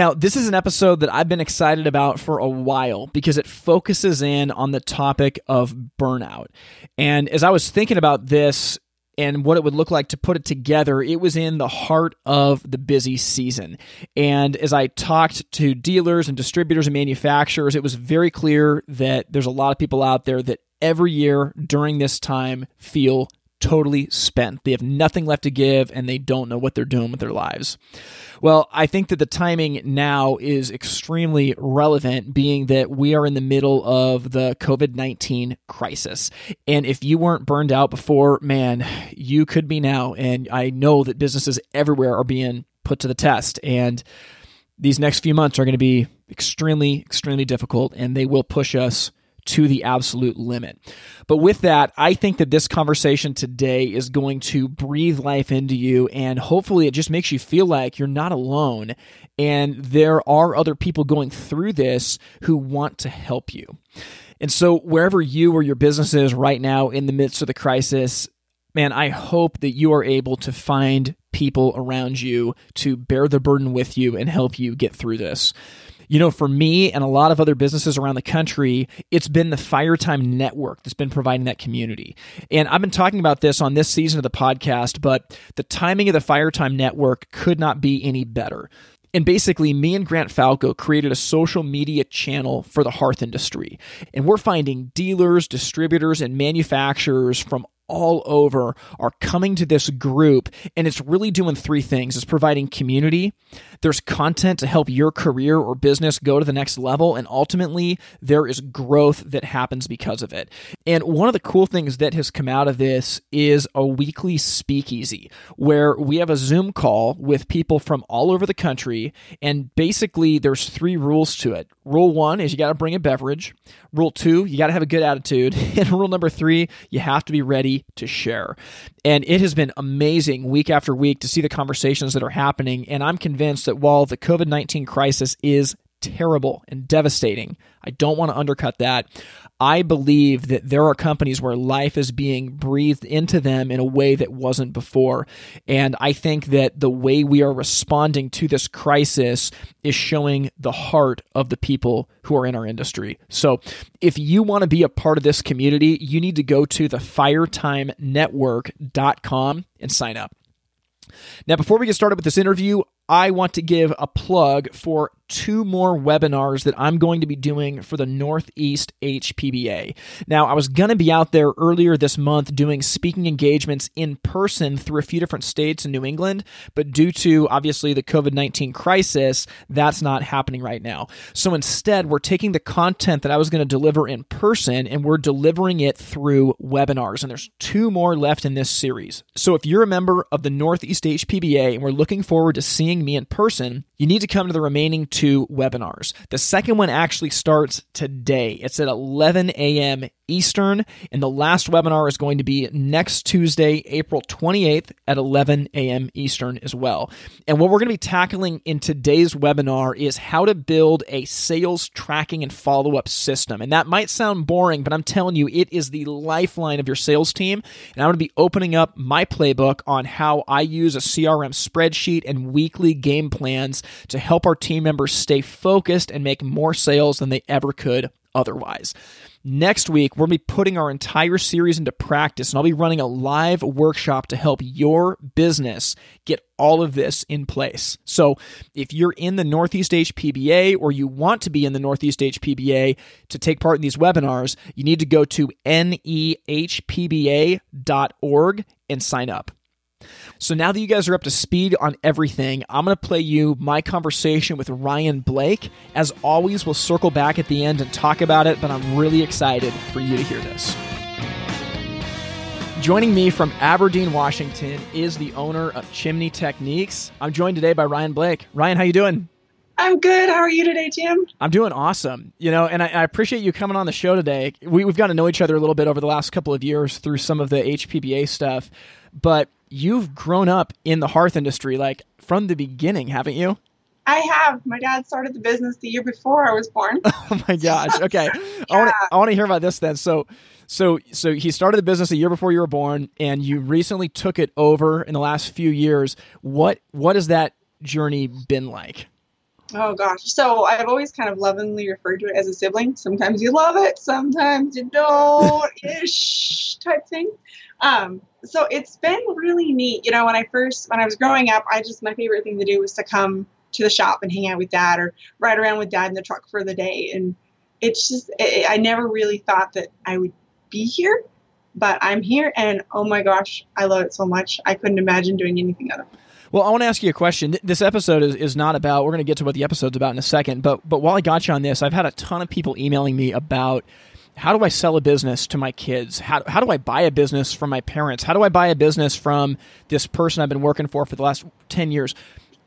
Now, this is an episode that I've been excited about for a while because it focuses in on the topic of burnout. And as I was thinking about this and what it would look like to put it together, it was in the heart of the busy season. And as I talked to dealers and distributors and manufacturers, it was very clear that there's a lot of people out there that every year during this time feel totally spent. They have nothing left to give and they don't know what they're doing with their lives. Well, I think that the timing now is extremely relevant, being that we are in the middle of the COVID 19 crisis. And if you weren't burned out before, man, you could be now. And I know that businesses everywhere are being put to the test. And these next few months are going to be extremely, extremely difficult, and they will push us to the absolute limit. But with that, I think that this conversation today is going to breathe life into you and hopefully it just makes you feel like you're not alone and there are other people going through this who want to help you. And so, wherever you or your business is right now in the midst of the crisis, man, I hope that you are able to find people around you to bear the burden with you and help you get through this. You know, for me and a lot of other businesses around the country, it's been the Firetime Network that's been providing that community. And I've been talking about this on this season of the podcast, but the timing of the Firetime Network could not be any better. And basically, me and Grant Falco created a social media channel for the hearth industry. And we're finding dealers, distributors, and manufacturers from all over are coming to this group and it's really doing three things. It's providing community. There's content to help your career or business go to the next level and ultimately there is growth that happens because of it. And one of the cool things that has come out of this is a weekly speakeasy where we have a zoom call with people from all over the country and basically there's three rules to it. Rule one is you got to bring a beverage. Rule two you got to have a good attitude. And rule number three you have to be ready to share. And it has been amazing week after week to see the conversations that are happening. And I'm convinced that while the COVID 19 crisis is terrible and devastating. I don't want to undercut that. I believe that there are companies where life is being breathed into them in a way that wasn't before. And I think that the way we are responding to this crisis is showing the heart of the people who are in our industry. So if you want to be a part of this community, you need to go to the firetimenetwork.com and sign up. Now, before we get started with this interview, I want to give a plug for two more webinars that I'm going to be doing for the Northeast HPBA. Now, I was going to be out there earlier this month doing speaking engagements in person through a few different states in New England, but due to obviously the COVID 19 crisis, that's not happening right now. So instead, we're taking the content that I was going to deliver in person and we're delivering it through webinars. And there's two more left in this series. So if you're a member of the Northeast HPBA and we're looking forward to seeing me in person, you need to come to the remaining two webinars. The second one actually starts today. It's at 11 a.m. Eastern, and the last webinar is going to be next Tuesday, April 28th at 11 a.m. Eastern as well. And what we're going to be tackling in today's webinar is how to build a sales tracking and follow up system. And that might sound boring, but I'm telling you, it is the lifeline of your sales team. And I'm going to be opening up my playbook on how I use a CRM spreadsheet and weekly game plans to help our team members stay focused and make more sales than they ever could otherwise. Next week, we're going to be putting our entire series into practice, and I'll be running a live workshop to help your business get all of this in place. So, if you're in the Northeast HPBA or you want to be in the Northeast HPBA to take part in these webinars, you need to go to nehpba.org and sign up. So now that you guys are up to speed on everything, I'm going to play you my conversation with Ryann Blake. As always, we'll circle back at the end and talk about it, but I'm really excited for you to hear this. Joining me from Aberdeen, Washington is the owner of Chimney Techniques. I'm joined today by Ryann Blake. Ryann, how you doing? I'm good. How are you today, Tim? I'm doing awesome. You know, and I, I, appreciate you coming on the show today. We, we've gotten to know each other a little bit over the last couple of years through some of the HPBA stuff, but you've grown up in the hearth industry like from the beginning, haven't you? I have. My dad started the business the year before I was born. oh my gosh. Okay. yeah. I want to I want to hear about this then. So so so he started the business a year before you were born and you recently took it over in the last few years. What what has that journey been like? Oh gosh. So I've always kind of lovingly referred to it as a sibling. Sometimes you love it, sometimes you don't ish type thing. Um, so it's been really neat. You know, when I first when I was growing up, I just my favorite thing to do was to come to the shop and hang out with dad or ride around with dad in the truck for the day. And it's just it, I never really thought that I would be here, but I'm here and oh my gosh, I love it so much. I couldn't imagine doing anything other. Well, I want to ask you a question. This episode is, is not about, we're going to get to what the episode's about in a second, but, but while I got you on this, I've had a ton of people emailing me about how do I sell a business to my kids? How, how do I buy a business from my parents? How do I buy a business from this person I've been working for for the last 10 years?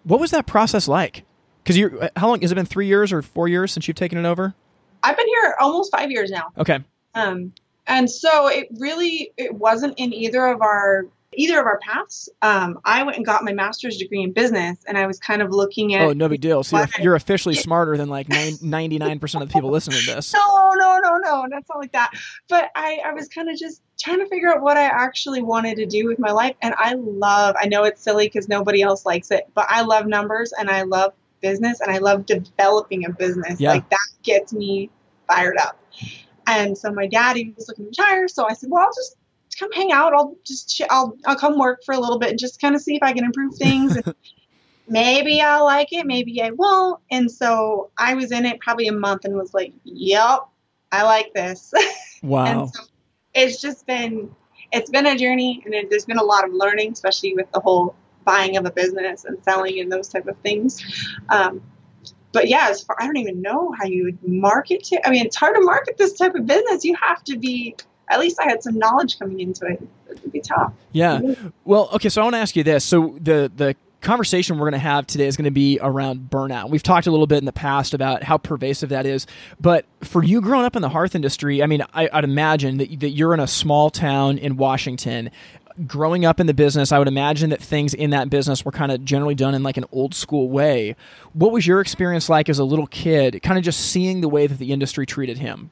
What was that process like? Because you how long has it been? Three years or four years since you've taken it over? I've been here almost five years now. Okay. Um, and so it really it wasn't in either of our either of our paths. Um, I went and got my master's degree in business, and I was kind of looking at. Oh, no big deal. So you're, you're officially smarter than like ninety nine percent of the people listening to this. No, no, no, no, that's not like that. But I, I was kind of just trying to figure out what I actually wanted to do with my life, and I love. I know it's silly because nobody else likes it, but I love numbers and I love business and I love developing a business. Yeah. Like that gets me fired up. And so my daddy was looking to retire, so I said, "Well, I'll just come hang out. I'll just I'll I'll come work for a little bit and just kind of see if I can improve things. Maybe I'll like it, maybe I won't. And so I was in it probably a month and was like, "Yep, I like this." Wow. so it's just been it's been a journey, and it, there's been a lot of learning, especially with the whole buying of a business and selling and those type of things. Um, but yeah, as far I don't even know how you would market it. I mean, it's hard to market this type of business. You have to be at least I had some knowledge coming into it. It would be tough. Yeah. Mm-hmm. Well, okay. So I want to ask you this. So the the conversation we're going to have today is going to be around burnout. We've talked a little bit in the past about how pervasive that is, but for you growing up in the hearth industry, I mean, I, would imagine that, that you're in a small town in Washington. Growing up in the business, I would imagine that things in that business were kind of generally done in like an old school way. What was your experience like as a little kid, kind of just seeing the way that the industry treated him?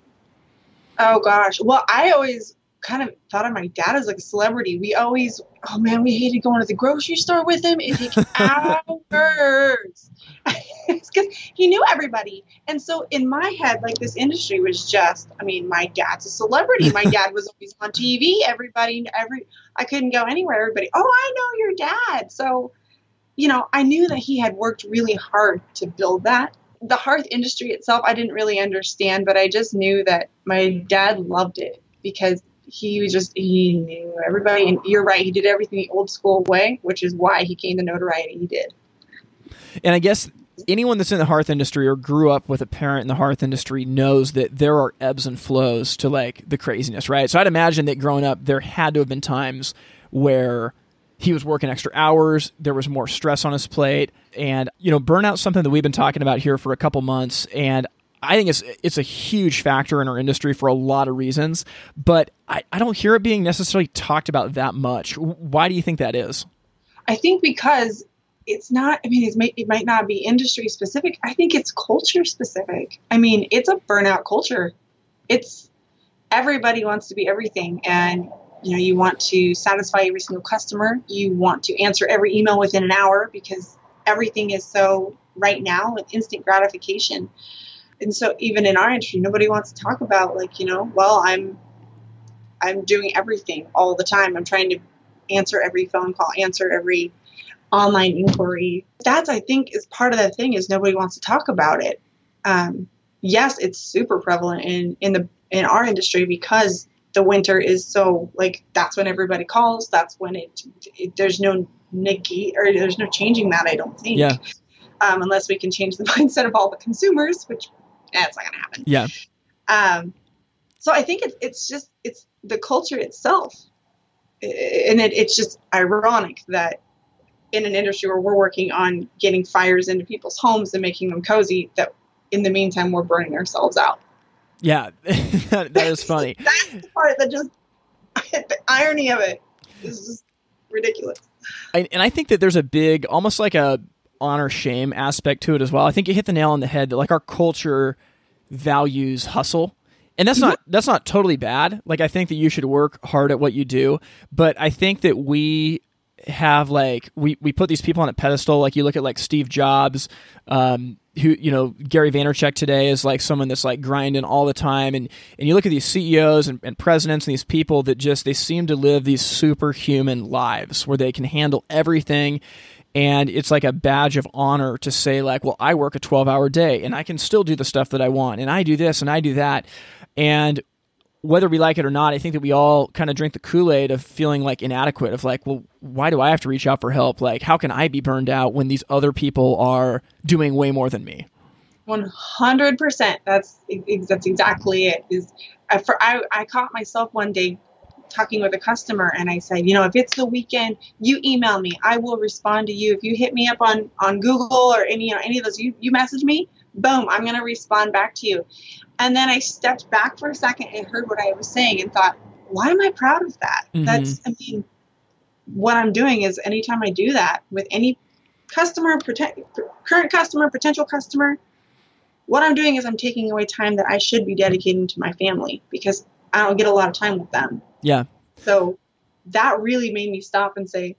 Oh gosh. Well, I always kind of thought of my dad as like a celebrity. We always, oh man, we hated going to the grocery store with him. It took hours because he knew everybody. And so in my head, like this industry was just, I mean, my dad's a celebrity. My dad was always on TV. Everybody, every, I couldn't go anywhere. Everybody, oh, I know your dad. So, you know, I knew that he had worked really hard to build that the hearth industry itself, I didn't really understand, but I just knew that my dad loved it because he was just he knew everybody. And you're right, he did everything the old school way, which is why he gained the notoriety he did. And I guess anyone that's in the hearth industry or grew up with a parent in the hearth industry knows that there are ebbs and flows to like the craziness, right? So I'd imagine that growing up, there had to have been times where he was working extra hours. There was more stress on his plate, and you know, burnout something that we've been talking about here for a couple months, and I think it's it's a huge factor in our industry for a lot of reasons, but I, I don't hear it being necessarily talked about that much. Why do you think that is? I think because it's not i mean may, it might not be industry specific. I think it's culture specific. I mean it's a burnout culture. It's everybody wants to be everything. And you know you want to satisfy every single customer. You want to answer every email within an hour because everything is so right now with instant gratification. And so even in our industry nobody wants to talk about like you know well i'm i'm doing everything all the time. I'm trying to answer every phone call answer every online inquiry. That's i think is part of the thing is nobody wants to talk about it. Um, yes it's super prevalent in in the in our industry because the winter is so like that's when everybody calls. That's when it, it there's no negate or there's no changing that. I don't think. Yeah. Um, unless we can change the mindset of all the consumers, which that's eh, not going to happen. Yeah. Um, so I think it's it's just it's the culture itself, and it, it's just ironic that in an industry where we're working on getting fires into people's homes and making them cozy that in the meantime we're burning ourselves out. Yeah, that, is funny. That's the part that just the irony of it is just ridiculous. I, and I think that there's a big, almost like a honor shame aspect to it as well. I think you hit the nail on the head that like our culture values hustle. And that's not that's not totally bad. Like I think that you should work hard at what you do, but I think that we have like we we put these people on a pedestal. Like you look at like Steve Jobs, um, who you know Gary Vaynerchuk today is like someone that's like grinding all the time, and and you look at these CEOs and, and presidents and these people that just they seem to live these superhuman lives where they can handle everything. And it's like a badge of honor to say like well i work a 12 hour day and i can still do the stuff that i want and i do this and i do that. And whether we like it or not i think that we all kind of drink the kool-aid of feeling like inadequate of like well why do i have to reach out for help like how can i be burned out when these other people are doing way more than me 100% that's that's exactly it is uh, for I, I caught myself one day talking with a customer and I said, you know, if it's the weekend, you email me. I will respond to you. If you hit me up on, on Google or any, you know, any of those, you, you message me, boom, I'm going to respond back to you. And then I stepped back for a second and heard what I was saying and thought, why am I proud of that? Mm-hmm. That's, I mean, what I'm doing is anytime I do that with any customer, current customer, potential customer, what I'm doing is I'm taking away time that I should be dedicating to my family because I don't get a lot of time with them. Yeah. So that really made me stop and say,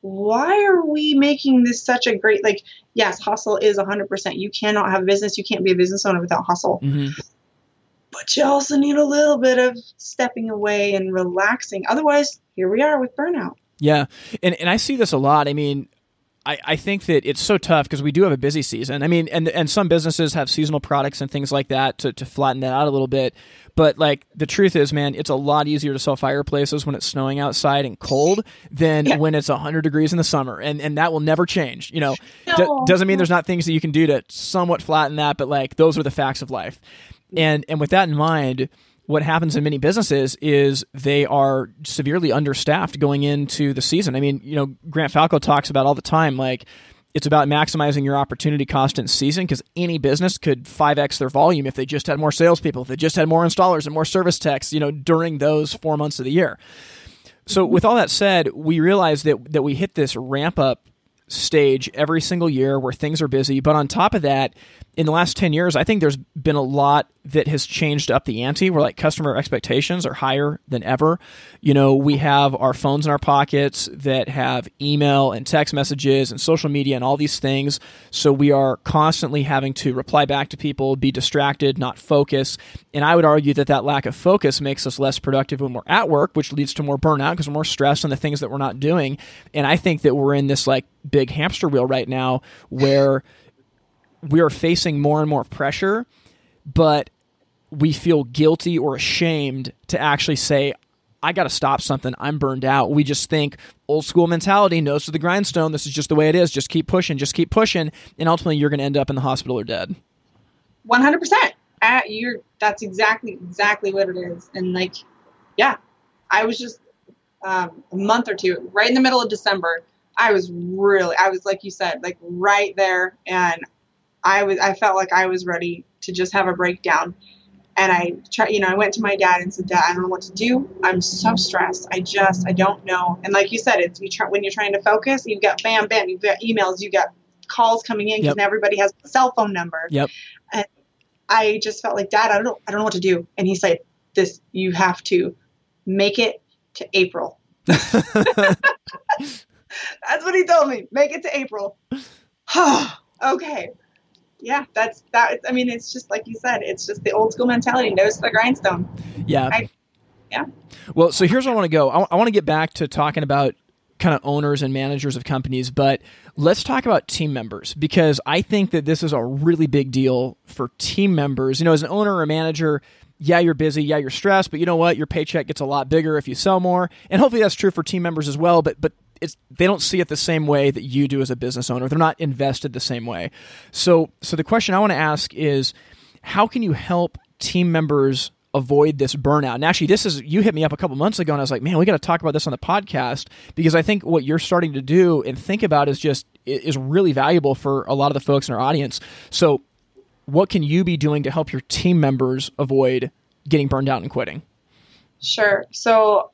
why are we making this such a great like yes hustle is 100% you cannot have a business you can't be a business owner without hustle mm-hmm. But you also need a little bit of stepping away and relaxing otherwise here we are with burnout yeah and, and i see this a lot i mean I, I think that it's so tough because we do have a busy season. I mean, and and some businesses have seasonal products and things like that to, to flatten that out a little bit. But like the truth is, man, it's a lot easier to sell fireplaces when it's snowing outside and cold than yeah. when it's 100 degrees in the summer. And and that will never change. You know, no. D- doesn't mean there's not things that you can do to somewhat flatten that, but like those are the facts of life. And and with that in mind, what happens in many businesses is they are severely understaffed going into the season. I mean, you know, Grant Falco talks about all the time, like it's about maximizing your opportunity cost in season because any business could 5x their volume if they just had more salespeople, if they just had more installers and more service techs, you know, during those four months of the year. So with all that said, we realized that that we hit this ramp up stage every single year where things are busy. But on top of that, in the last 10 years, I think there's been a lot that has changed up the ante where like customer expectations are higher than ever. You know, we have our phones in our pockets that have email and text messages and social media and all these things. So we are constantly having to reply back to people, be distracted, not focus. And I would argue that that lack of focus makes us less productive when we're at work, which leads to more burnout because we're more stressed on the things that we're not doing. And I think that we're in this like big hamster wheel right now where we are facing more and more pressure, but we feel guilty or ashamed to actually say, I got to stop something. I'm burned out. We just think old school mentality, nose to the grindstone. This is just the way it is. Just keep pushing, just keep pushing. And ultimately, you're going to end up in the hospital or dead. 100%. At you're, that's exactly, exactly what it is. And like, yeah, I was just um, a month or two, right in the middle of December. I was really, I was like you said, like right there, and I was, I felt like I was ready to just have a breakdown. And I try, you know, I went to my dad and said, Dad, I don't know what to do. I'm so stressed. I just, I don't know. And like you said, it's you try, when you're trying to focus, you've got bam, bam, you've got emails, you've got calls coming in because yep. everybody has a cell phone number. Yep. And I just felt like, Dad, I don't, know, I don't know what to do. And he said, This, you have to make it to April. That's what he told me. Make it to April. okay. Yeah, that's that. I mean, it's just like you said. It's just the old school mentality. Nose to the grindstone. Yeah. I, yeah. Well, so here's where I want to go. I, I want to get back to talking about kind of owners and managers of companies, but let's talk about team members because I think that this is a really big deal for team members. You know, as an owner or a manager, yeah, you're busy, yeah, you're stressed, but you know what? Your paycheck gets a lot bigger if you sell more. And hopefully that's true for team members as well, but but it's they don't see it the same way that you do as a business owner. They're not invested the same way. So so the question I want to ask is how can you help team members avoid this burnout. And actually, this is you hit me up a couple months ago, and I was like, man, we got to talk about this on the podcast because I think what you're starting to do and think about is just is really valuable for a lot of the folks in our audience. So, what can you be doing to help your team members avoid getting burned out and quitting? Sure. So,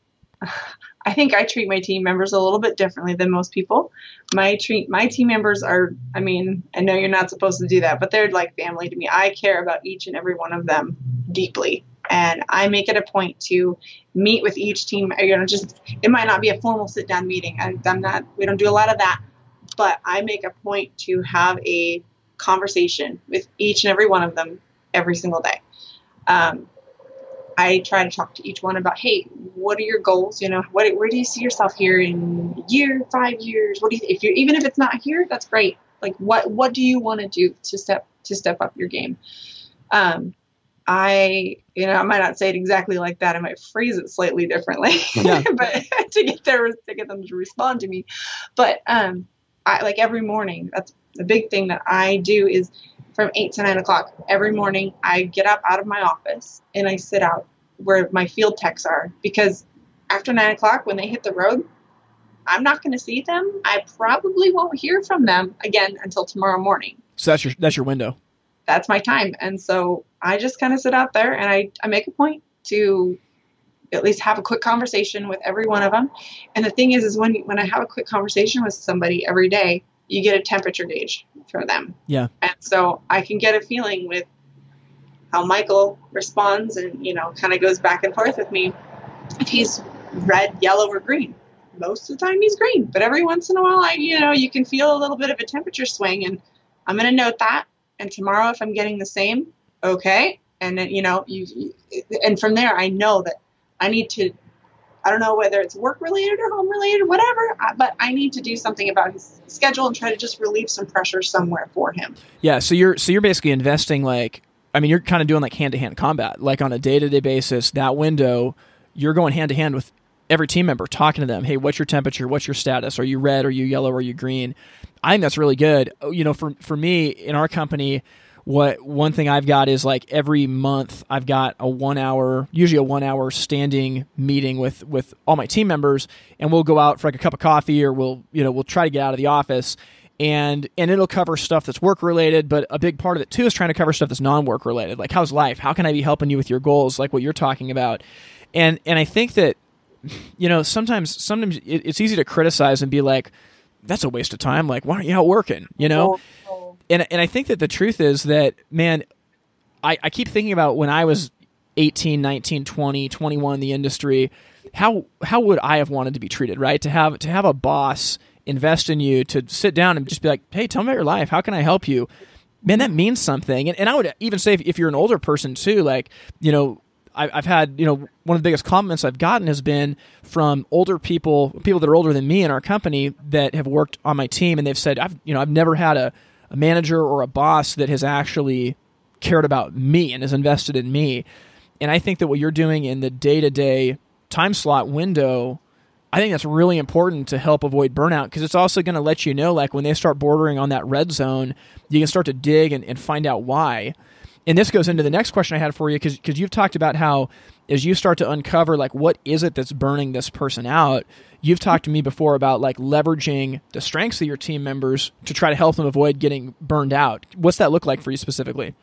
I think I treat my team members a little bit differently than most people. My treat my team members are I mean, I know you're not supposed to do that, but they're like family to me. I care about each and every one of them deeply. And I make it a point to meet with each team. You know, just it might not be a formal sit down meeting. I, I'm not. We don't do a lot of that, but I make a point to have a conversation with each and every one of them every single day. Um, I try to talk to each one about, hey, what are your goals? You know, what, where do you see yourself here in a year, five years? What do you, if you even if it's not here, that's great. Like, what what do you want to do to step to step up your game? Um, I, you know, I might not say it exactly like that. I might phrase it slightly differently, yeah. but to get there, to get them to respond to me. But um, I like every morning. That's the big thing that I do is from 8 to 9 o'clock. Every morning i get up out of my office and i sit out where my field techs are because after 9 o'clock when they hit the road i'm not going to see them. I probably won't hear from them again until tomorrow morning. So that's your that's your window. That's my time. And so i just kind of sit out there and i, I make a point to at least have a quick conversation with every one of them. And the thing is is when when i have a quick conversation with somebody every day you get a temperature gauge for them. Yeah. And so I can get a feeling with how Michael responds and, you know, kind of goes back and forth with me if he's red, yellow, or green. Most of the time he's green, but every once in a while, I, you know, you can feel a little bit of a temperature swing, and I'm going to note that. And tomorrow, if I'm getting the same, okay. And then, you know, you, and from there, I know that I need to I don't know whether it's work related or home related, whatever, but I need to do something about his schedule and try to just relieve some pressure somewhere for him. Yeah, so you're so you're basically investing like I mean you're kind of doing like hand to hand combat, like on a day to day basis. That window, you're going hand to hand with every team member, talking to them. Hey, what's your temperature? What's your status? Are you red? Are you yellow? Are you green? I think that's really good. Oh, you know, for for me in our company what one thing I've got is like every month I've got a one hour, usually a one hour standing meeting with with all my team members, and we'll go out for like a cup of coffee, or we'll you know we'll try to get out of the office, and and it'll cover stuff that's work related, but a big part of it too is trying to cover stuff that's non work related, like how's life, how can I be helping you with your goals, like what you're talking about, and and I think that you know sometimes sometimes it's easy to criticize and be like that's a waste of time. Like why aren't you out working? You know and and I think that the truth is that man, I, I keep thinking about when I was 18, 19, 20, 21 in the industry, how how would I have wanted to be treated, right? To have to have a boss invest in you, to sit down and just be like, hey, tell me about your life. How can I help you? Man, that means something. And, and I would even say if, if you're an older person too, like, you know, I, I've had, you know, one of the biggest compliments I've gotten has been from older people, people that are older than me in our company that have worked on my team, and they've said, I've, you know, I've never had a a manager or a boss that has actually cared about me and has invested in me. And I think that what you're doing in the day to day time slot window, I think that's really important to help avoid burnout because it's also going to let you know, like when they start bordering on that red zone, you can start to dig and, and find out why. And this goes into the next question I had for you because you've talked about how as you start to uncover like what is it that's burning this person out you've talked to me before about like leveraging the strengths of your team members to try to help them avoid getting burned out. What's that look like for you specifically?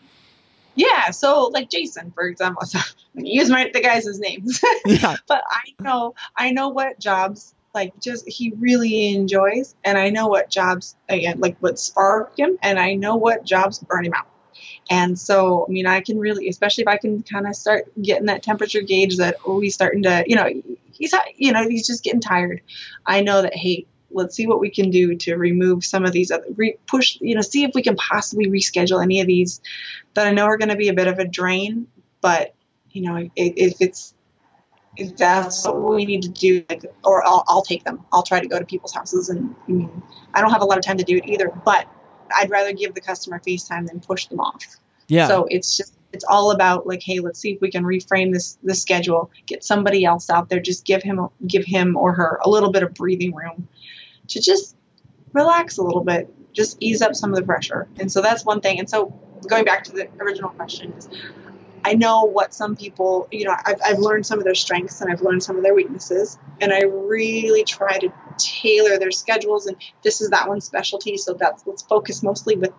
Yeah so like jason for example so use my the guys' names. Yeah. but i know i know what jobs like just he really enjoys and i know what jobs again like what spark him and i know what jobs burn him out and so, I mean, I can really, especially if I can kind of start getting that temperature gauge that, oh, he's starting to, you know, he's, you know, he's just getting tired. I know that, hey, let's see what we can do to remove some of these other, re- push, you know, see if we can possibly reschedule any of these that I know are going to be a bit of a drain. But, you know, if it's, if that's what we need to do, like, or I'll, I'll take them. I'll try to go to people's houses, and I, mean, I don't have a lot of time to do it either. But I'd rather give the customer FaceTime than push them off. Yeah. So it's just it's all about like, hey, let's see if we can reframe this the schedule, get somebody else out there, just give him give him or her a little bit of breathing room to just relax a little bit, just ease up some of the pressure. And so that's one thing. And so going back to the original question is I know what some people, you know, I've, I've learned some of their strengths and I've learned some of their weaknesses. And I really try to tailor their schedules. And this is that one specialty. So that's, let's focus mostly with,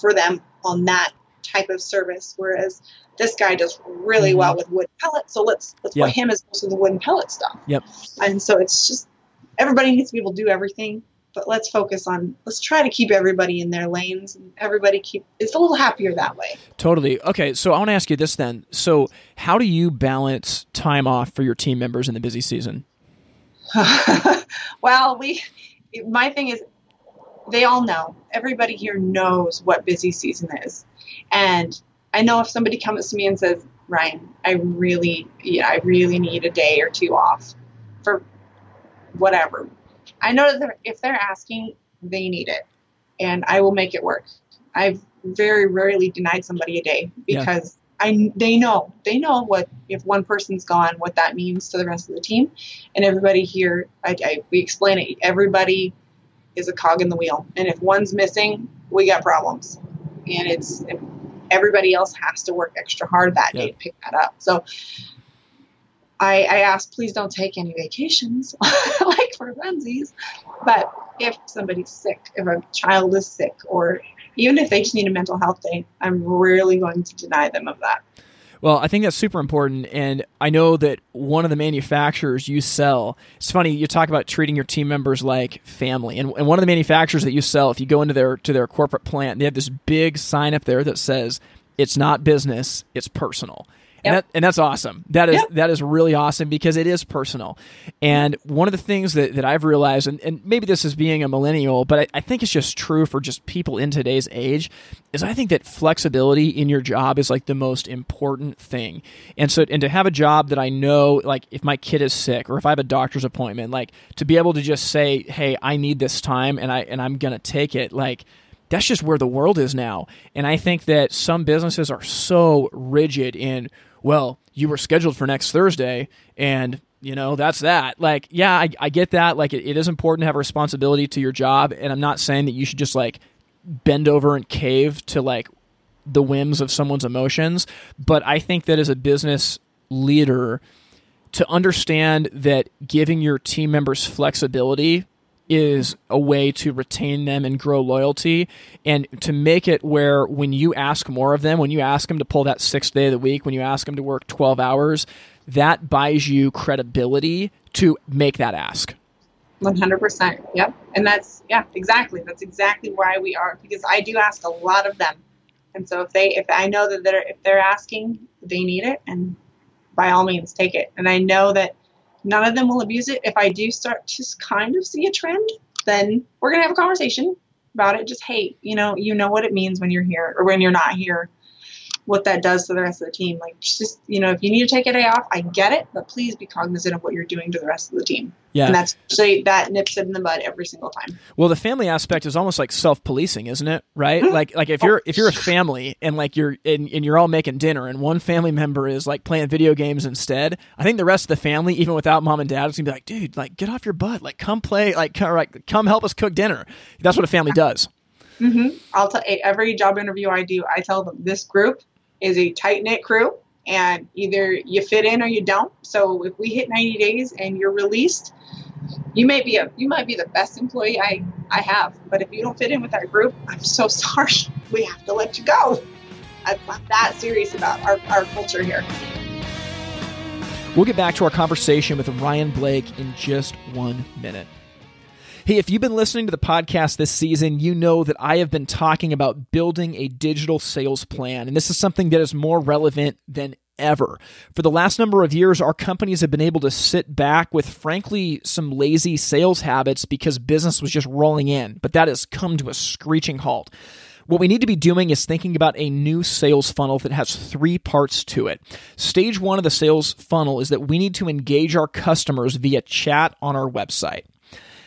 for them on that type of service. Whereas this guy does really mm-hmm. well with wood pellet. So let's, let's yep. put him as most of the wooden pellet stuff. Yep. And so it's just, everybody needs to be able to do everything but let's focus on let's try to keep everybody in their lanes and everybody keep it's a little happier that way. Totally. Okay so i want to ask you this then. So how do you balance time off for your team members in the busy season? Well we my thing is they all know. Everybody here knows what busy season is. And i know if somebody comes to me and says ryann i really yeah i really need a day or two off for whatever I know that if they're asking, they need it, and I will make it work. I've very rarely denied somebody a day because yeah. I they know they know what if one person's gone, what that means to the rest of the team, and everybody here. I, I we explain it. Everybody is a cog in the wheel, and if one's missing, we got problems, and it's everybody else has to work extra hard that yeah. day to pick that up. So I, I asked, please don't take any vacations, like for funsies. But if somebody's sick, if a child is sick, or even if they just need a mental health day, I'm really going to deny them of that. Well, I think that's super important. And I know that one of the manufacturers you sell, it's funny, you talk about treating your team members like family. And, and one of the manufacturers that you sell, if you go into their to their corporate plant, they have this big sign up there that says, it's not business, it's personal. And, that, and that's awesome. That is yep. that is really awesome because it is personal. And one of the things that, that I've realized, and, and maybe this is being a millennial, but I, I think it's just true for just people in today's age, is I think that flexibility in your job is like the most important thing. And so and to have a job that I know, like if my kid is sick or if I have a doctor's appointment, like to be able to just say, Hey, I need this time and I and I'm gonna take it, like that's just where the world is now. And I think that some businesses are so rigid in well, you were scheduled for next Thursday and you know that's that. Like yeah i, I get that. Like it, it is important to have a responsibility to your job and i'm not saying that you should just like bend over and cave to like the whims of someone's emotions but i think that as a business leader to understand that giving your team members flexibility is a way to retain them and grow loyalty and to make it where when you ask more of them when you ask them to pull that sixth day of the week when you ask them to work 12 hours that buys you credibility to make that ask. 100% yep. And that's yeah exactly. That's exactly why we are because i do ask a lot of them. And so if they if i know that they're if they're asking they need it and by all means take it. And i know that None of them will abuse it. If I do start to kind of see a trend, then we're going to have a conversation about it. Just, hey, you know, you know what it means when you're here or when you're not here what that does to the rest of the team. Like, just, you know, if you need to take a day off, I get it, but please be cognizant of what you're doing to the rest of the team. Yeah. And that's so that nips it in the bud every single time. Well, the family aspect is almost like self-policing, isn't it? Right? Mm-hmm. Like, like if you're, if you're a family and like you're, and, and you're all making dinner and one family member is like playing video games instead, I think the rest of the family, even without mom and dad, is gonna be like, dude, like get off your butt. Like come play, like come, like, come help us cook dinner. That's what a family does. Mm-hmm. I'll tell every job interview I do, I tell them this group is a tight knit crew, and either you fit in or you don't. So if we hit 90 days and you're released, you may be a you might be the best employee I I have, but if you don't fit in with our group, I'm so sorry. We have to let you go. I'm not that serious about our, our culture here. We'll get back to our conversation with Ryann Blake in just one minute. Hey, if you've been listening to the podcast this season, you know that I have been talking about building a digital sales plan, and this is something that is more relevant than ever. For the last number of years, our companies have been able to sit back with, frankly, some lazy sales habits because business was just rolling in, but that has come to a screeching halt. What we need to be doing is thinking about a new sales funnel that has three parts to it. Stage one of the sales funnel is that we need to engage our customers via chat on our website.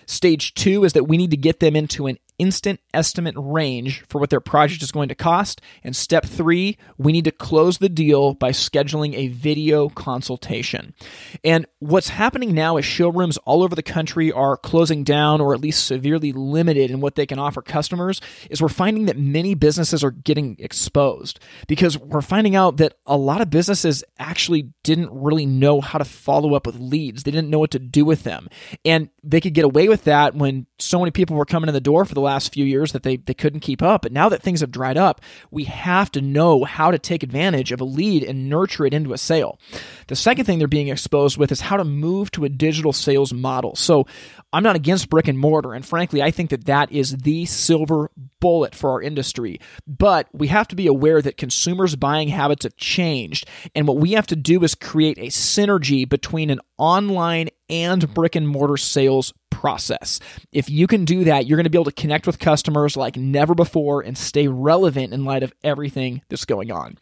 Stage two is that we need to get them into an instant estimate range for what their project is going to cost. And step three, we need to close the deal by scheduling a video consultation. And what's happening now is showrooms all over the country are closing down or at least severely limited in what they can offer customers. Is we're finding that many businesses are getting exposed because we're finding out that a lot of businesses actually didn't really know how to follow up with leads. They didn't know what to do with them. And they could get away with that when so many people were coming in the door for the last few years that they, they couldn't keep up. But now that things have dried up, we have to know how to take advantage of a lead and nurture it into a sale. The second thing they're being exposed with is how to move to a digital sales model. So I'm not against brick and mortar. And frankly, I think that that is the silver bullet for our industry. But we have to be aware that consumers' buying habits have changed. And what we have to do is create a synergy between an online and brick and mortar sales process. If you can do that, you're going to be able to connect with customers like never before and stay relevant in light of everything that's going on.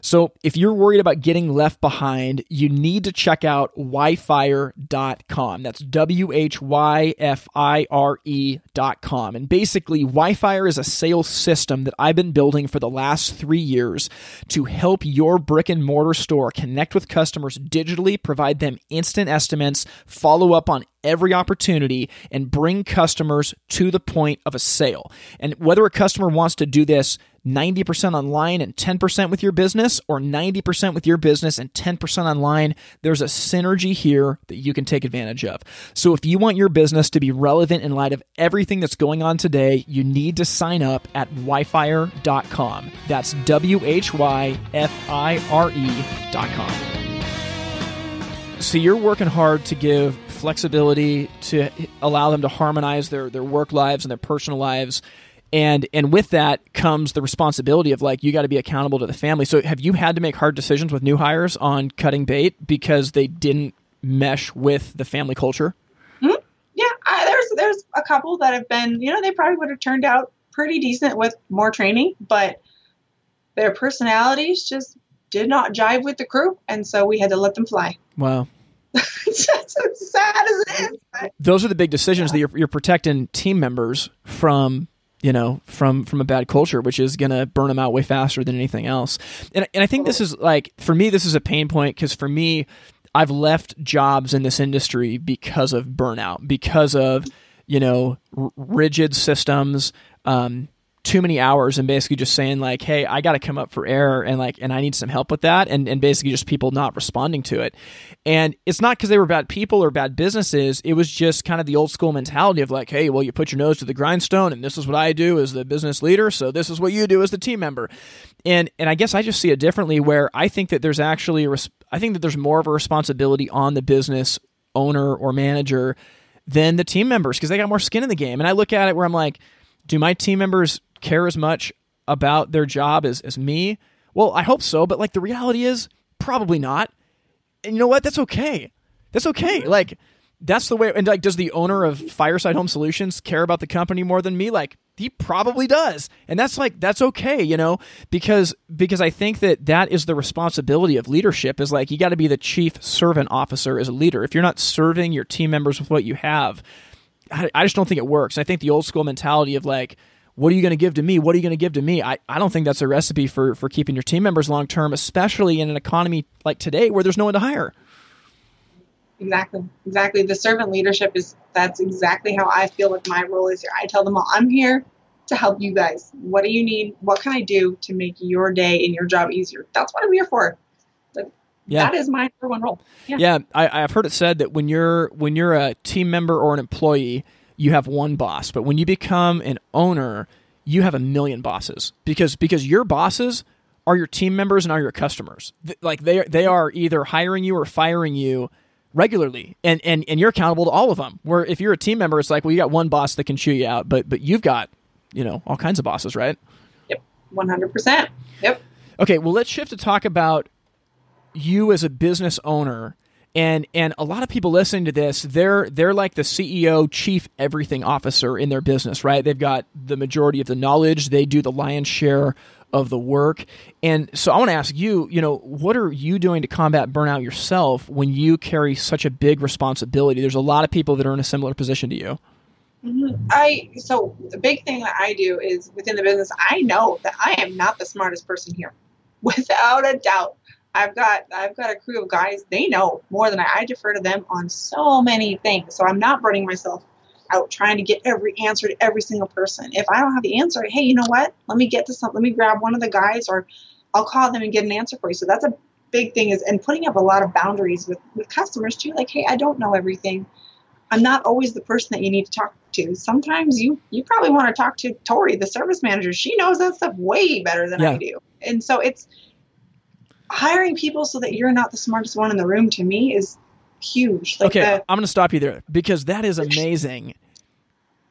So if you're worried about getting left behind, you need to check out whyfire.com. That's W H Y F I R E.com. And basically, Whyfire is a sales system that I've been building for the last three years to help your brick and mortar store connect with customers digitally, provide them instant estimates, follow up on every opportunity and bring customers to the point of a sale. And whether a customer wants to do this 90% online and 10% with your business, or 90% with your business and 10% online, there's a synergy here that you can take advantage of. So, if you want your business to be relevant in light of everything that's going on today, you need to sign up at whyfire.com. That's W H Y F I R E.com. So, you're working hard to give flexibility to allow them to harmonize their, their work lives and their personal lives. And and with that comes the responsibility of like you got to be accountable to the family. So have you had to make hard decisions with new hires on cutting bait because they didn't mesh with the family culture? Mm-hmm. yeah I, there's there's a couple that have been you know they probably would have turned out pretty decent with more training but their personalities just did not jive with the crew and so we had to let them fly. Wow it's as sad as it is. Those are the big decisions yeah. that you're, you're protecting team members from you know from from a bad culture which is going to burn them out way faster than anything else and, and i think this is like for me this is a pain point because for me i've left jobs in this industry because of burnout because of you know r- rigid systems um, too many hours and basically just saying like hey i got to come up for air and like and i need some help with that and, and basically just people not responding to it. And it's not because they were bad people or bad businesses. It was just kind of the old school mentality of like hey well you put your nose to the grindstone and this is what i do as the business leader so this is what you do as the team member. And and i guess i just see it differently where i think that there's actually a res- i think that there's more of a responsibility on the business owner or manager than the team members because they got more skin in the game. And i look at it where i'm like do my team members care as much about their job as, as me? Well, I hope so, but like the reality is probably not. And you know what? That's okay. That's okay. Like that's the way and like does the owner of Fireside Home Solutions care about the company more than me? Like he probably does. And that's like that's okay, you know, because because I think that that is the responsibility of leadership is like you got to be the chief servant officer as a leader. If you're not serving your team members with what you have, I, I just don't think it works. I think the old school mentality of like what are you going to give to me? What are you going to give to me? I, I don't think that's a recipe for, for keeping your team members long term, especially in an economy like today where there's no one to hire. Exactly. Exactly. The servant leadership is that's exactly how I feel like my role is here. I tell them all, I'm here to help you guys. What do you need? What can I do to make your day and your job easier? That's what I'm here for. Like yeah. that is my number one role. Yeah. Yeah. I, I've heard it said that when you're when you're a team member or an employee, you have one boss. But when you become an owner, you have a million bosses because because your bosses are your team members and are your customers. Like they they are either hiring you or firing you regularly and, and and you're accountable to all of them where if you're a team member it's like well you got one boss that can chew you out but but you've got you know all kinds of bosses right yep 100% yep okay well let's shift to talk about you as a business owner and and a lot of people listening to this they're they're like the CEO chief everything officer in their business right? They've got the majority of the knowledge. They do the lion's share of the work. And so I want to ask you you know what are you doing to combat burnout yourself when you carry such a big responsibility? There's a lot of people that are in a similar position to you. Mhm. I so the big thing that I do is within the business, I know that I am not the smartest person here, without a doubt. I've got I've got a crew of guys. They know more than I. I defer to them on so many things, so I'm not burning myself out trying to get every answer to every single person. If I don't have the answer, hey, you know what? Let me get to some. Let me grab one of the guys, or I'll call them and get an answer for you. So that's a big thing is and putting up a lot of boundaries with with customers too. Like, hey, I don't know everything. I'm not always the person that you need to talk to. Sometimes you you probably want to talk to Tori, the service manager. She knows that stuff way better than Yeah. I do. And so it's hiring people so that you're not the smartest one in the room to me is huge. Like okay, the, I'm going to stop you there because that is amazing.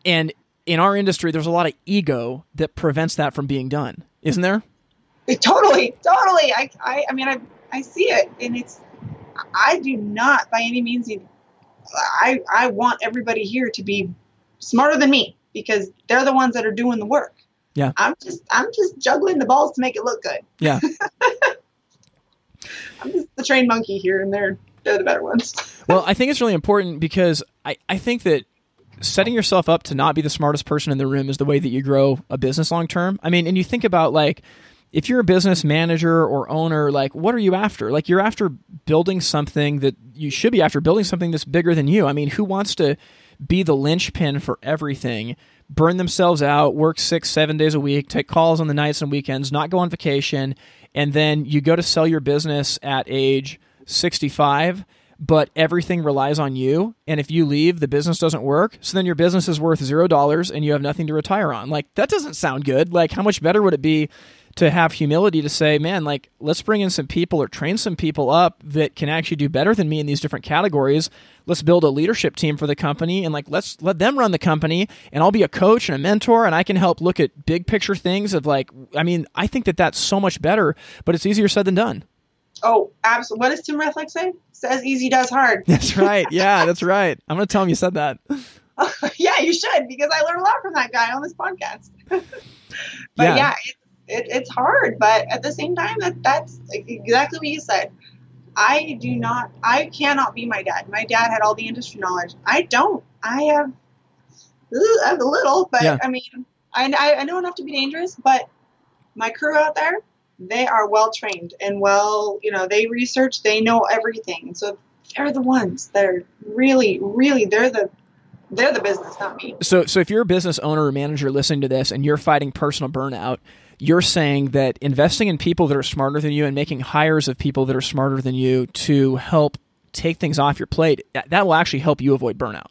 And in our industry, there's a lot of ego that prevents that from being done, isn't there? totally, totally. I, I, I mean, I, I see it, and it's. I do not, by any means, I, I want everybody here to be smarter than me because they're the ones that are doing the work. Yeah. I'm just, I'm just juggling the balls to make it look good. Yeah. I'm just the trained monkey here, and they're, they're the better ones. well, I think it's really important because I, I think that setting yourself up to not be the smartest person in the room is the way that you grow a business long term. I mean, and you think about like if you're a business manager or owner, like what are you after? Like you're after building something that you should be after building something that's bigger than you. I mean, who wants to be the linchpin for everything? Burn themselves out, work six, seven days a week, take calls on the nights and weekends, not go on vacation, and then you go to sell your business at age 65 but everything relies on you. And if you leave the business doesn't work. So then your business is worth zero dollars and you have nothing to retire on. Like that doesn't sound good. Like how much better would it be to have humility to say man like let's bring in some people or train some people up that can actually do better than me in these different categories let's build a leadership team for the company and like let's let them run the company and i'll be a coach and a mentor and i can help look at big picture things of like i mean i think that that's so much better but it's easier said than done Oh, absolutely. What does Tim Rethlick say? Says easy does hard. that's right yeah that's right i'm gonna tell him you said that yeah, you should because I learned a lot from that guy on this podcast. but Yeah. yeah, it, it, it's hard. But at the same time, that that's exactly what you said. I do not. I cannot be my dad. My dad had all the industry knowledge. I don't. I have. I have a little, but Yeah. I mean, I, I know enough to be dangerous. But my crew out there, they are well trained and well. You know, they research. They know everything. So they're the ones that are really, really. They're the they're the business, not me. So, so if you're a business owner or manager listening to this and you're fighting personal burnout, you're saying that investing in people that are smarter than you and making hires of people that are smarter than you to help take things off your plate, that, will actually help you avoid burnout.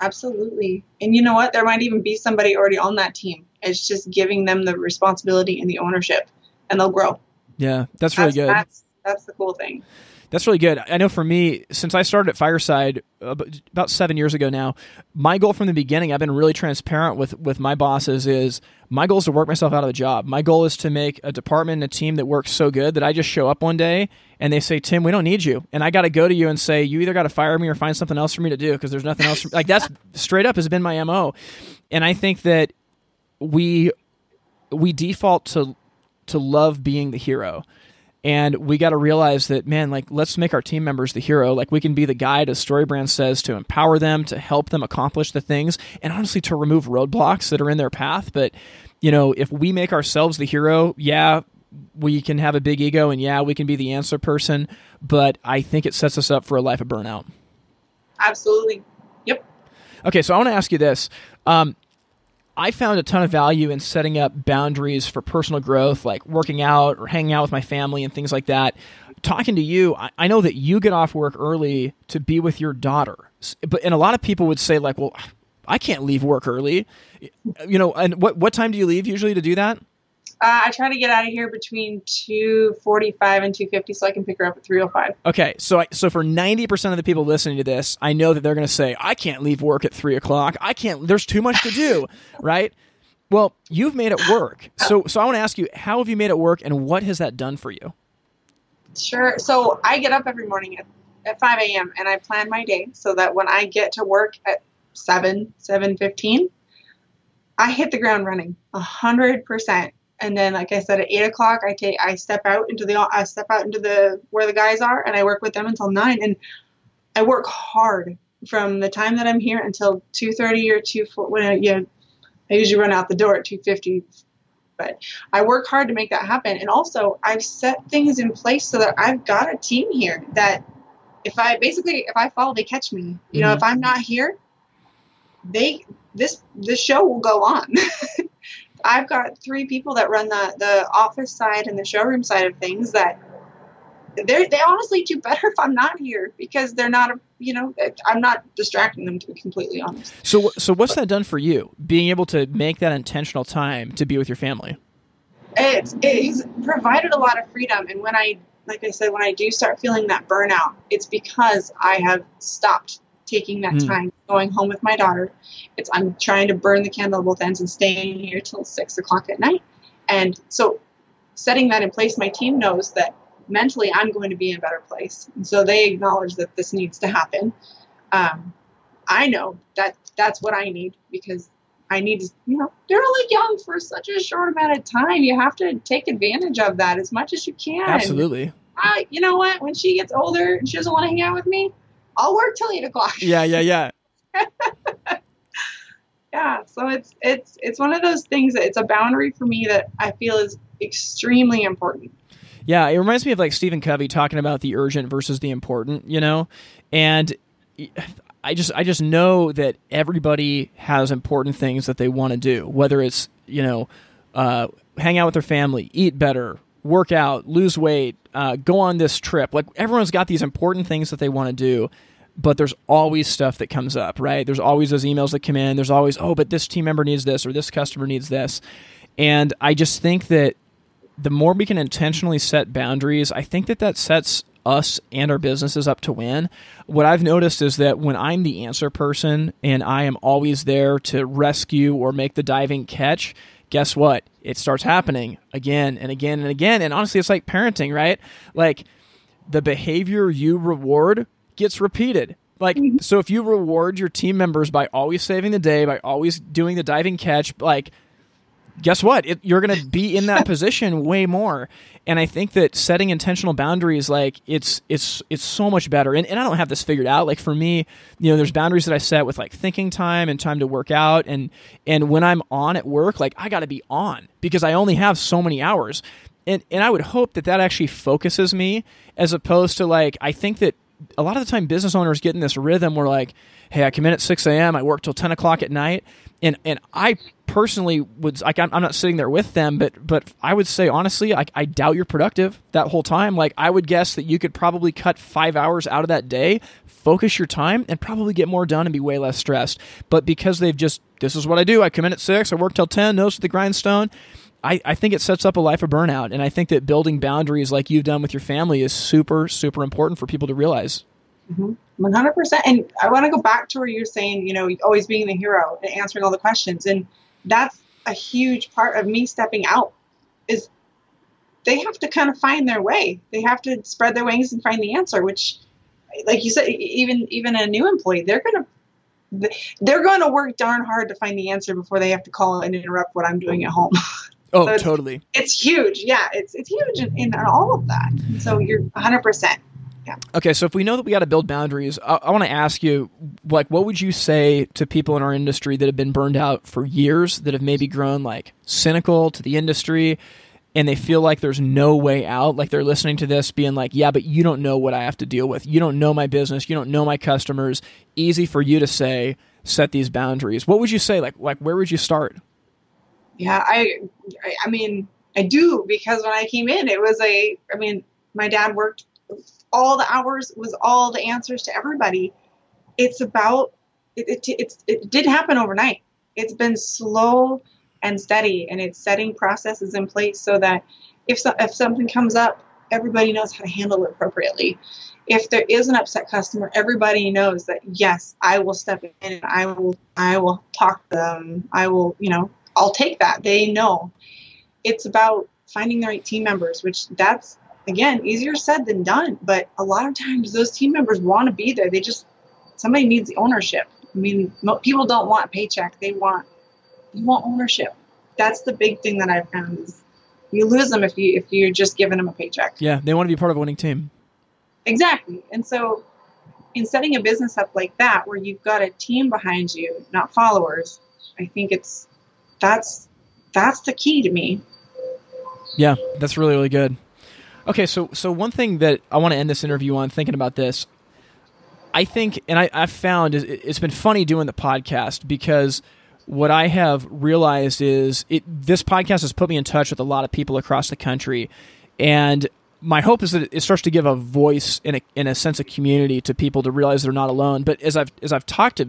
Absolutely. And you know what? There might even be somebody already on that team. It's just giving them the responsibility and the ownership, and they'll grow. Yeah, that's really that's, good. That's that's the cool thing. That's really good. I know for me, since I started at Fireside about seven years ago now, my goal from the beginning, I've been really transparent with with my bosses. Is my goal is to work myself out of a job. My goal is to make a department and a team that works so good that I just show up one day and they say, "Tim, we don't need you," and I got to go to you and say, "You either got to fire me or find something else for me to do because there's nothing else." For like that's straight up has been my mo, and I think that we we default to to love being the hero and we got to realize that man like let's make our team members the hero like we can be the guide as storybrand says to empower them to help them accomplish the things and honestly to remove roadblocks that are in their path but you know if we make ourselves the hero yeah we can have a big ego and yeah we can be the answer person but i think it sets us up for a life of burnout Absolutely. Yep. Okay, so I want to ask you this. Um, I found a ton of value in setting up boundaries for personal growth, like working out or hanging out with my family and things like that. Talking to you, I, I know that you get off work early to be with your daughter, but and a lot of people would say like, "Well, I can't leave work early," you know. And what what time do you leave usually to do that? Uh, I try to get out of here between two forty-five and two fifty, so I can pick her up at three o five. Okay, so I, so for ninety percent of the people listening to this, I know that they're going to say, "I can't leave work at three o'clock. I can't. There's too much to do." right? Well, you've made it work. So so I want to ask you, how have you made it work, and what has that done for you? Sure. So I get up every morning at, at 5 a.m. and I plan my day so that when I get to work at 7, 7.15, I hit the ground running a hundred percent. And then, like I said, at eight o'clock, I take I step out into the I step out into the where the guys are, and I work with them until nine. And I work hard, from the time that I'm here until 2:30 or 2 when I, you know, I usually run out the door at 2:50 but I work hard to make that happen and also I've set things in place so that I've got a team here that if I basically if I fall they catch me you mm-hmm. know if I'm not here they this this show will go on I've got three people that run the the office side and the showroom side of things that they they honestly do better if I'm not here because they're not you know I'm not distracting them to be completely honest. So so what's that done for you? Being able to make that intentional time to be with your family. It's it's provided a lot of freedom and when I like I said when I do start feeling that burnout it's because I have stopped taking that mm. time going home with my daughter. It's I'm trying to burn the candle at both ends and staying here till six o'clock at night. And so setting that in place, my team knows that mentally I'm going to be in a better place. And so they acknowledge that this needs to happen. Um, I know that that's what I need because I need to, you know, they're only young for such a short amount of time. You have to take advantage of that as much as you can. Absolutely. I, you know what? When she gets older and she doesn't want to hang out with me, I'll work till eight o'clock. Yeah, yeah, yeah. yeah. So it's it's it's one of those things that it's a boundary for me that I feel is extremely important. Yeah, it reminds me of like Stephen Covey talking about the urgent versus the important, you know? And I just I just know that everybody has important things that they want to do, whether it's, you know, uh, hang out with their family, eat better, work out, lose weight, uh, go on this trip. Like everyone's got these important things that they want to do, but there's always stuff that comes up, right? There's always those emails that come in. There's always, oh, but this team member needs this or this customer needs this. And I just think that the more we can intentionally set boundaries, I think that that sets us and our businesses up to win. What I've noticed is that when I'm the answer person and I am always there to rescue or make the diving catch, guess what? It starts happening again and again and again. And honestly, it's like parenting, right? Like the behavior you reward gets repeated. Like, mm-hmm. so if you reward your team members by always saving the day, by always doing the diving catch, like guess what? It, you're going to be in that position way more. And I think that setting intentional boundaries, like it's it's it's so much better. And, and I don't have this figured out. Like for me, you know, there's boundaries that I set with like thinking time and time to work out. And and when I'm on at work, like I got to be on because I only have so many hours. And and I would hope that that actually focuses me as opposed to like I think that a lot of the time business owners get in this rhythm where like, hey, I come in at 6 a.m., I work till 10 o'clock at night. And, and I personally would like I'm, I'm not sitting there with them, but but I would say honestly, I, I doubt you're productive that whole time. Like I would guess that you could probably cut five hours out of that day, focus your time, and probably get more done and be way less stressed. But because they've just this is what I do. I come in at six, I work till ten, nose to the grindstone. I, I think it sets up a life of burnout. And I think that building boundaries like you've done with your family is super, super important for people to realize. Mm-hmm. 100%. And I want to go back to where you're saying, you know, always being the hero and answering all the questions. And that's a huge part of me stepping out is they have to kind of find their way. They have to spread their wings and find the answer, which like you said, even, even a new employee, they're going to they're going to work darn hard to find the answer before they have to call and interrupt what I'm doing at home. Oh, so it's, totally. It's huge. Yeah, it's it's huge in, in all of that. So you're 100. percent yeah. Okay, so if we know that we got to build boundaries, I, I want to ask you, like, what would you say to people in our industry that have been burned out for years, that have maybe grown like cynical to the industry, and they feel like there's no way out? Like they're listening to this, being like, "Yeah, but you don't know what I have to deal with. You don't know my business. You don't know my customers." Easy for you to say, set these boundaries. What would you say? Like, like where would you start? Yeah, I, I mean, I do because when I came in, it was a, I mean, my dad worked all the hours, was all the answers to everybody. It's about, it, it, it's, it did happen overnight. It's been slow and steady, and it's setting processes in place so that if so, if something comes up, everybody knows how to handle it appropriately. If there is an upset customer, everybody knows that yes, I will step in and I will I will talk to them. I will, you know, I'll take that. They know. It's about finding the right team members, which that's again easier said than done. But a lot of times those team members want to be there. They just somebody needs the ownership. I mean, people don't want a paycheck. They want you want ownership. That's the big thing that I've found is you lose them if you if you're just giving them a paycheck. Yeah, they want to be part of a winning team. Exactly, and so in setting a business up like that, where you've got a team behind you, not followers, I think it's that's that's the key to me. Yeah, that's really really good. Okay, so so one thing that I want to end this interview on, thinking about this, I think, and I, I've found it's been funny doing the podcast because what I have realized is it this podcast has put me in touch with a lot of people across the country, and my hope is that it starts to give a voice in a in a sense of community to people to realize they're not alone. But as I've as I've talked to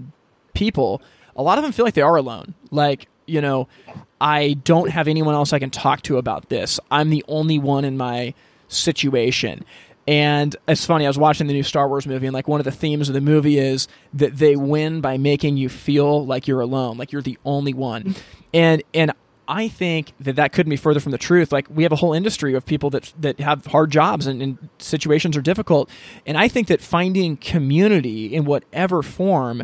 people, a lot of them feel like they are alone. Like you know, I don't have anyone else I can talk to about this. I'm the only one in my situation. And it's funny, I was watching the new Star Wars movie, and like one of the themes of the movie is that they win by making you feel like you're alone, like you're the only one. And and I think that that couldn't be further from the truth. Like we have a whole industry of people that that have hard jobs and, and situations are difficult, and I think that finding community in whatever form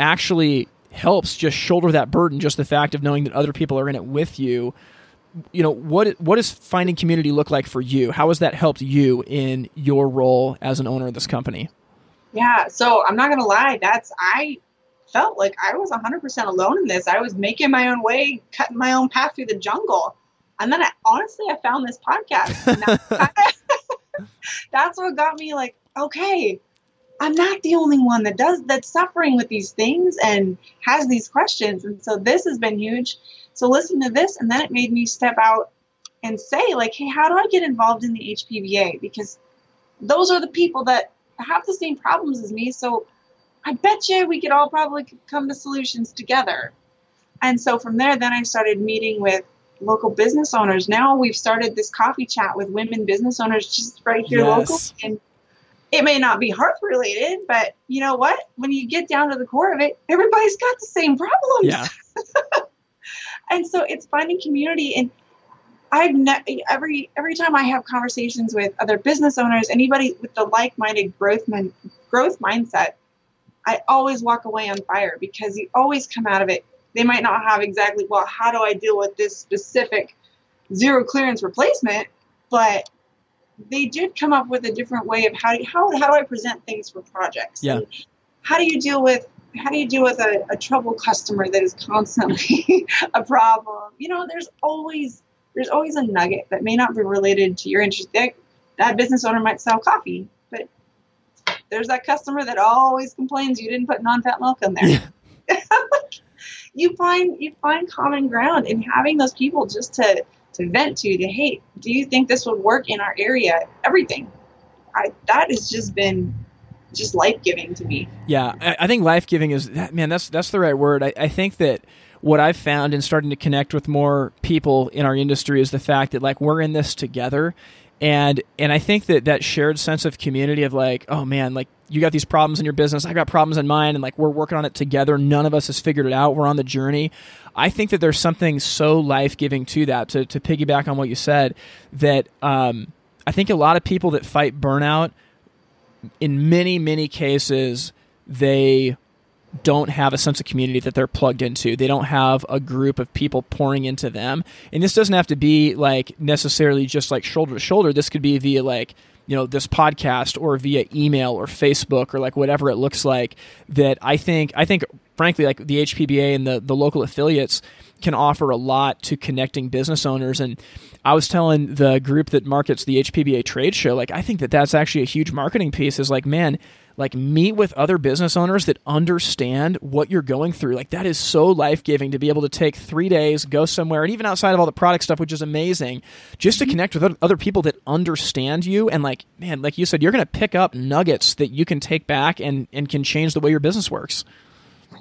actually helps just shoulder that burden. Just the fact of knowing that other people are in it with you. You know what what does finding community look like for you? How has that helped you in your role as an owner of this company? Yeah so i'm not gonna lie that's i felt like i was 100% alone in this. I was making my own way cutting my own path through the jungle. And then I, honestly i found this podcast. That's what got me like okay i'm not the only one that does that's suffering with these things and has these questions and so this has been huge so listen to this, and then it made me step out and say, like, hey, how do I get involved in the HPBA? Because those are the people that have the same problems as me. So I bet you we could all probably come to solutions together. And so from there, then I started meeting with local business owners. Now we've started this coffee chat with women business owners just right here yes. local. And it may not be hearth related, but you know what? When you get down to the core of it, everybody's got the same problems. Yeah. and so it's finding community and I've ne- every every time I have conversations with other business owners, anybody with the like-minded growth min- growth mindset, I always walk away on fire because you always come out of it. They might not have exactly well, how do I deal with this specific zero clearance replacement, but they did come up with a different way of how do, how how do I present things for projects? Yeah. And how do you deal with how do you deal with a, a troubled customer that is constantly a problem? You know, there's always there's always a nugget that may not be related to your interest. That, that business owner might sell coffee, but there's that customer that always complains you didn't put non-fat milk in there. Yeah. you find you find common ground in having those people just to to vent to to hey do you think this would work in our area everything I, that has just been just life giving to me. Yeah, I, I think life giving is man. That's that's the right word. I, I think that what I've found in starting to connect with more people in our industry is the fact that like we're in this together and and I think that that shared sense of community of like oh man like you got these problems in your business I got problems in mine and like we're working on it together none of us has figured it out we're on the journey I think that there's something so life-giving to that to, to piggyback on what you said that um, I think a lot of people that fight burnout in many, many cases, they don't have a sense of community that they're plugged into. They don't have a group of people pouring into them. And this doesn't have to be like necessarily just like shoulder to shoulder. This could be via like, you know, this podcast or via email or Facebook or like whatever it looks like that I think I think frankly like the HPBA and the the local affiliates can offer a lot to connecting business owners. And I was telling the group that markets the HPBA trade show, like, I think that that's actually a huge marketing piece is like, man, like meet with other business owners that understand what you're going through. Like that is so life giving to be able to take three days, go somewhere, and even outside of all the product stuff, which is amazing, just to mm-hmm. connect with other people that understand you. And like, man, like you said, you're going to pick up nuggets that you can take back and, and can change the way your business works.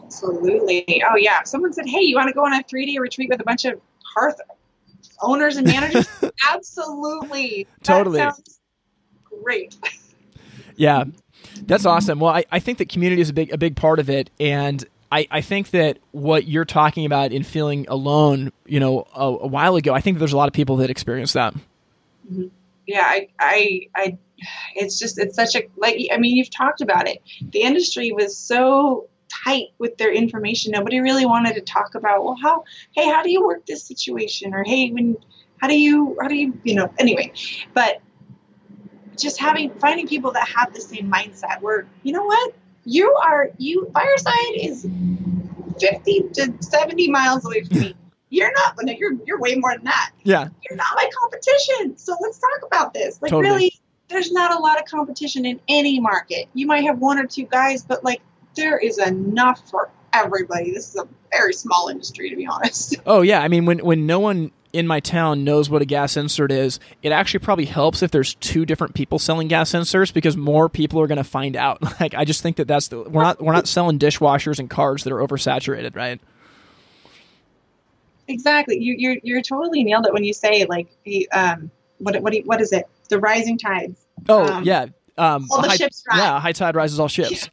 Absolutely. Oh yeah. If someone said, "Hey, you want to go on a three day retreat with a bunch of hearth owners and managers?" Absolutely. Totally. great. yeah, that's awesome. Well, I, I think that community is a big a big part of it, and I, I think that what you're talking about in feeling alone, you know, a, a while ago, I think there's a lot of people that experience that. Mm-hmm. Yeah, I, I, I, it's just it's such a like I mean you've talked about it. The industry was so tight with their information. Nobody really wanted to talk about, well, how, hey, how do you work this situation? Or hey, when, how do you, how do you, you know, anyway. But just having finding people that have the same mindset where you know what you are you fireside is 50 to 70 miles away from me you're not you're you're way more than that yeah you're not my competition so let's talk about this like Totally. really there's not a lot of competition in any market you might have one or two guys but like there is enough for everybody this is a very small industry to be honest Oh yeah, I mean when when no one in my town knows what a gas insert is, it actually probably helps if there's two different people selling gas inserts because more people are going to find out. Like I just think that that's the we're not we're not selling dishwashers and cars that are oversaturated, right? Exactly. You, you're you're totally nailed it when you say like the um what what do you- what is it? The rising tides. Oh Um, yeah, um, all the high, ships rise. yeah, high tide rises all ships.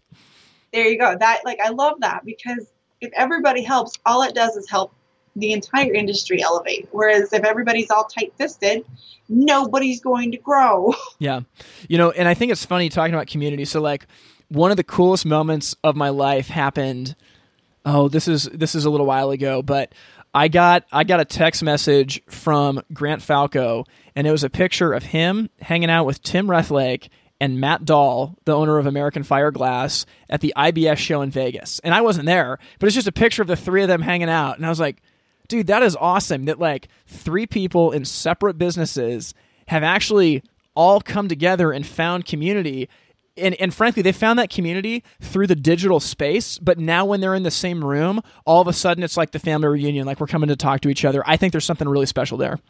There you go. That like I love that because if everybody helps, all it does is help the entire industry elevate. Whereas if everybody's all tight fisted, nobody's going to grow. Yeah. You know, and I think it's funny talking about community. So like one of the coolest moments of my life happened oh, this is this is a little while ago, but I got I got a text message from Grant Falco and it was a picture of him hanging out with Tim Rethlake and Matt Dahl, the owner of American Fireglass, at the IBS show in Vegas. And I wasn't there, but it's just a picture of the three of them hanging out. And I was like, dude, that is awesome that like three people in separate businesses have actually all come together and found community. And, and frankly, they found that community through the digital space. But now, when they're in the same room, all of a sudden it's like the family reunion, like we're coming to talk to each other. I think there's something really special there.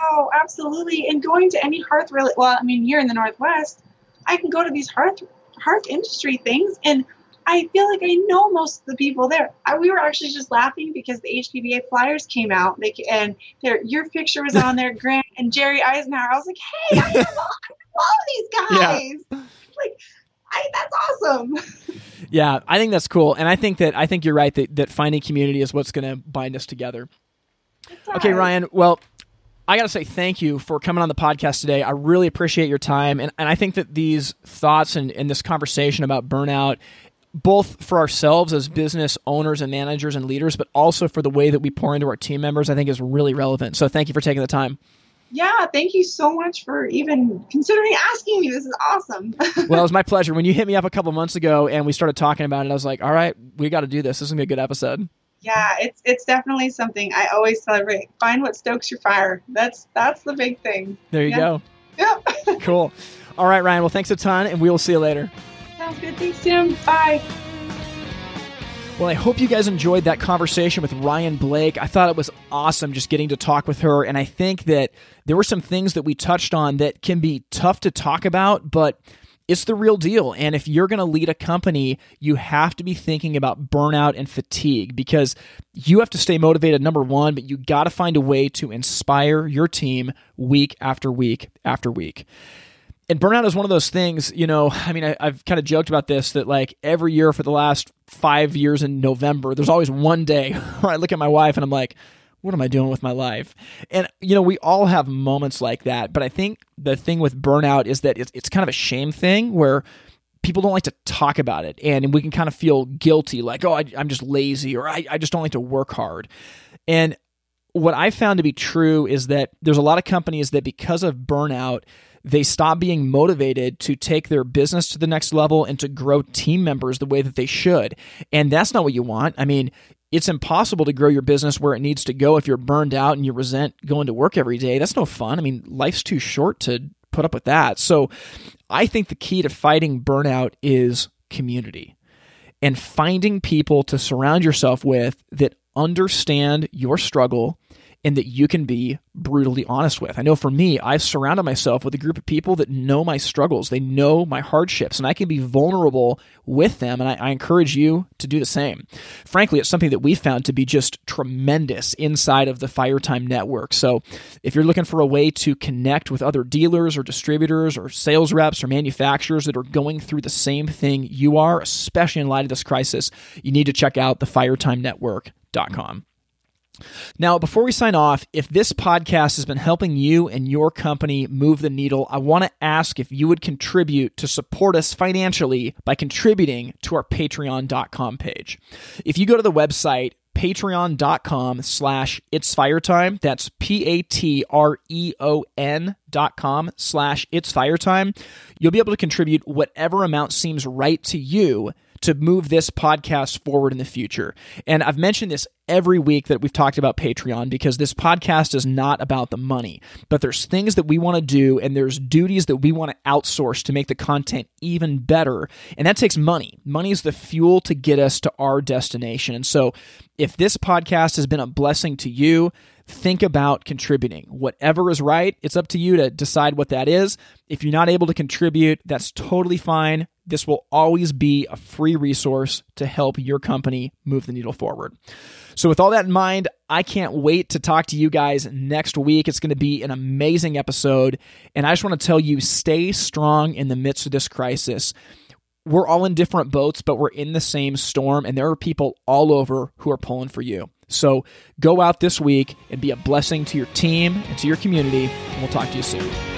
Oh, absolutely. And going to any hearth really well, I mean, here in the Northwest, I can go to these hearth hearth industry things and I feel like I know most of the people there. I, we were actually just laughing because the HPBA flyers came out, they, and your picture was on there, Grant and Jerry Eisenhower. I was like, hey, I know all these guys. Like, I, that's awesome. Yeah, I think that's cool, and I think that I think you're right that, that finding community is what's going to bind us together. Okay, Ryann. Well, I got to say thank you for coming on the podcast today. I really appreciate your time. And, and I think that these thoughts and, and this conversation about burnout, both for ourselves as business owners and managers and leaders, but also for the way that we pour into our team members, I think is really relevant. So thank you for taking the time. Yeah, thank you so much for even considering asking me. This is awesome. well, it was my pleasure. When you hit me up a couple months ago and we started talking about it, I was like, all right, we got to do this. This is going to be a good episode. Yeah, it's it's definitely something I always celebrate. Find what stokes your fire. That's that's the big thing. There you Yeah. go. Yep. Cool. All right, Ryann. Well, thanks a ton, and we will see you later. Sounds good. Thanks, Tim. Bye. Well, I hope you guys enjoyed that conversation with Ryann Blake. I thought it was awesome just getting to talk with her. And I think that there were some things that we touched on that can be tough to talk about, but it's the real deal. And if you're going to lead a company, you have to be thinking about burnout and fatigue because you have to stay motivated, number one, but you got to find a way to inspire your team week after week after week and burnout is one of those things you know i mean I, i've kind of joked about this that like every year for the last five years in november there's always one day where i look at my wife and i'm like what am i doing with my life and you know we all have moments like that but i think the thing with burnout is that it's, it's kind of a shame thing where people don't like to talk about it and we can kind of feel guilty like oh I, i'm just lazy or I, I just don't like to work hard and what I found to be true is that there's a lot of companies that because of burnout, they stop being motivated to take their business to the next level and to grow team members the way that they should. And that's not what you want. I mean, it's impossible to grow your business where it needs to go if you're burned out and you resent going to work every day. That's no fun. I mean, life's too short to put up with that. So I think the key to fighting burnout is community and finding people to surround yourself with that understand your struggle and that you can be brutally honest with. I know for me, I've surrounded myself with a group of people that know my struggles, they know my hardships, and I can be vulnerable with them. And I, I encourage you to do the same. Frankly, it's something that we found to be just tremendous inside of the Firetime network. So if you're looking for a way to connect with other dealers or distributors or sales reps or manufacturers that are going through the same thing you are, especially in light of this crisis, you need to check out the firetimenetwork.com. Now, before we sign off, if this podcast has been helping you and your company move the needle, I want to ask if you would contribute to support us financially by contributing to our patreon.com page. If you go to the website, patreon.com slash it's fire time. That's P-A-T-R-E-O-N dot com slash it's fire time. You'll be able to contribute whatever amount seems right to you to move this podcast forward in the future. And I've mentioned this every week that we've talked about Patreon because this podcast is not about the money, but there's things that we want to do and there's duties that we want to outsource to make the content even better. And that takes money. Money is the fuel to get us to our destination. And so if this podcast has been a blessing to you, think about contributing. Whatever is right, it's up to you to decide what that is. If you're not able to contribute, that's totally fine. This will always be a free resource to help your company move the needle forward. So, with all that in mind, I can't wait to talk to you guys next week. It's going to be an amazing episode. And I just want to tell you stay strong in the midst of this crisis. We're all in different boats, but we're in the same storm, and there are people all over who are pulling for you. So, go out this week and be a blessing to your team and to your community, and we'll talk to you soon.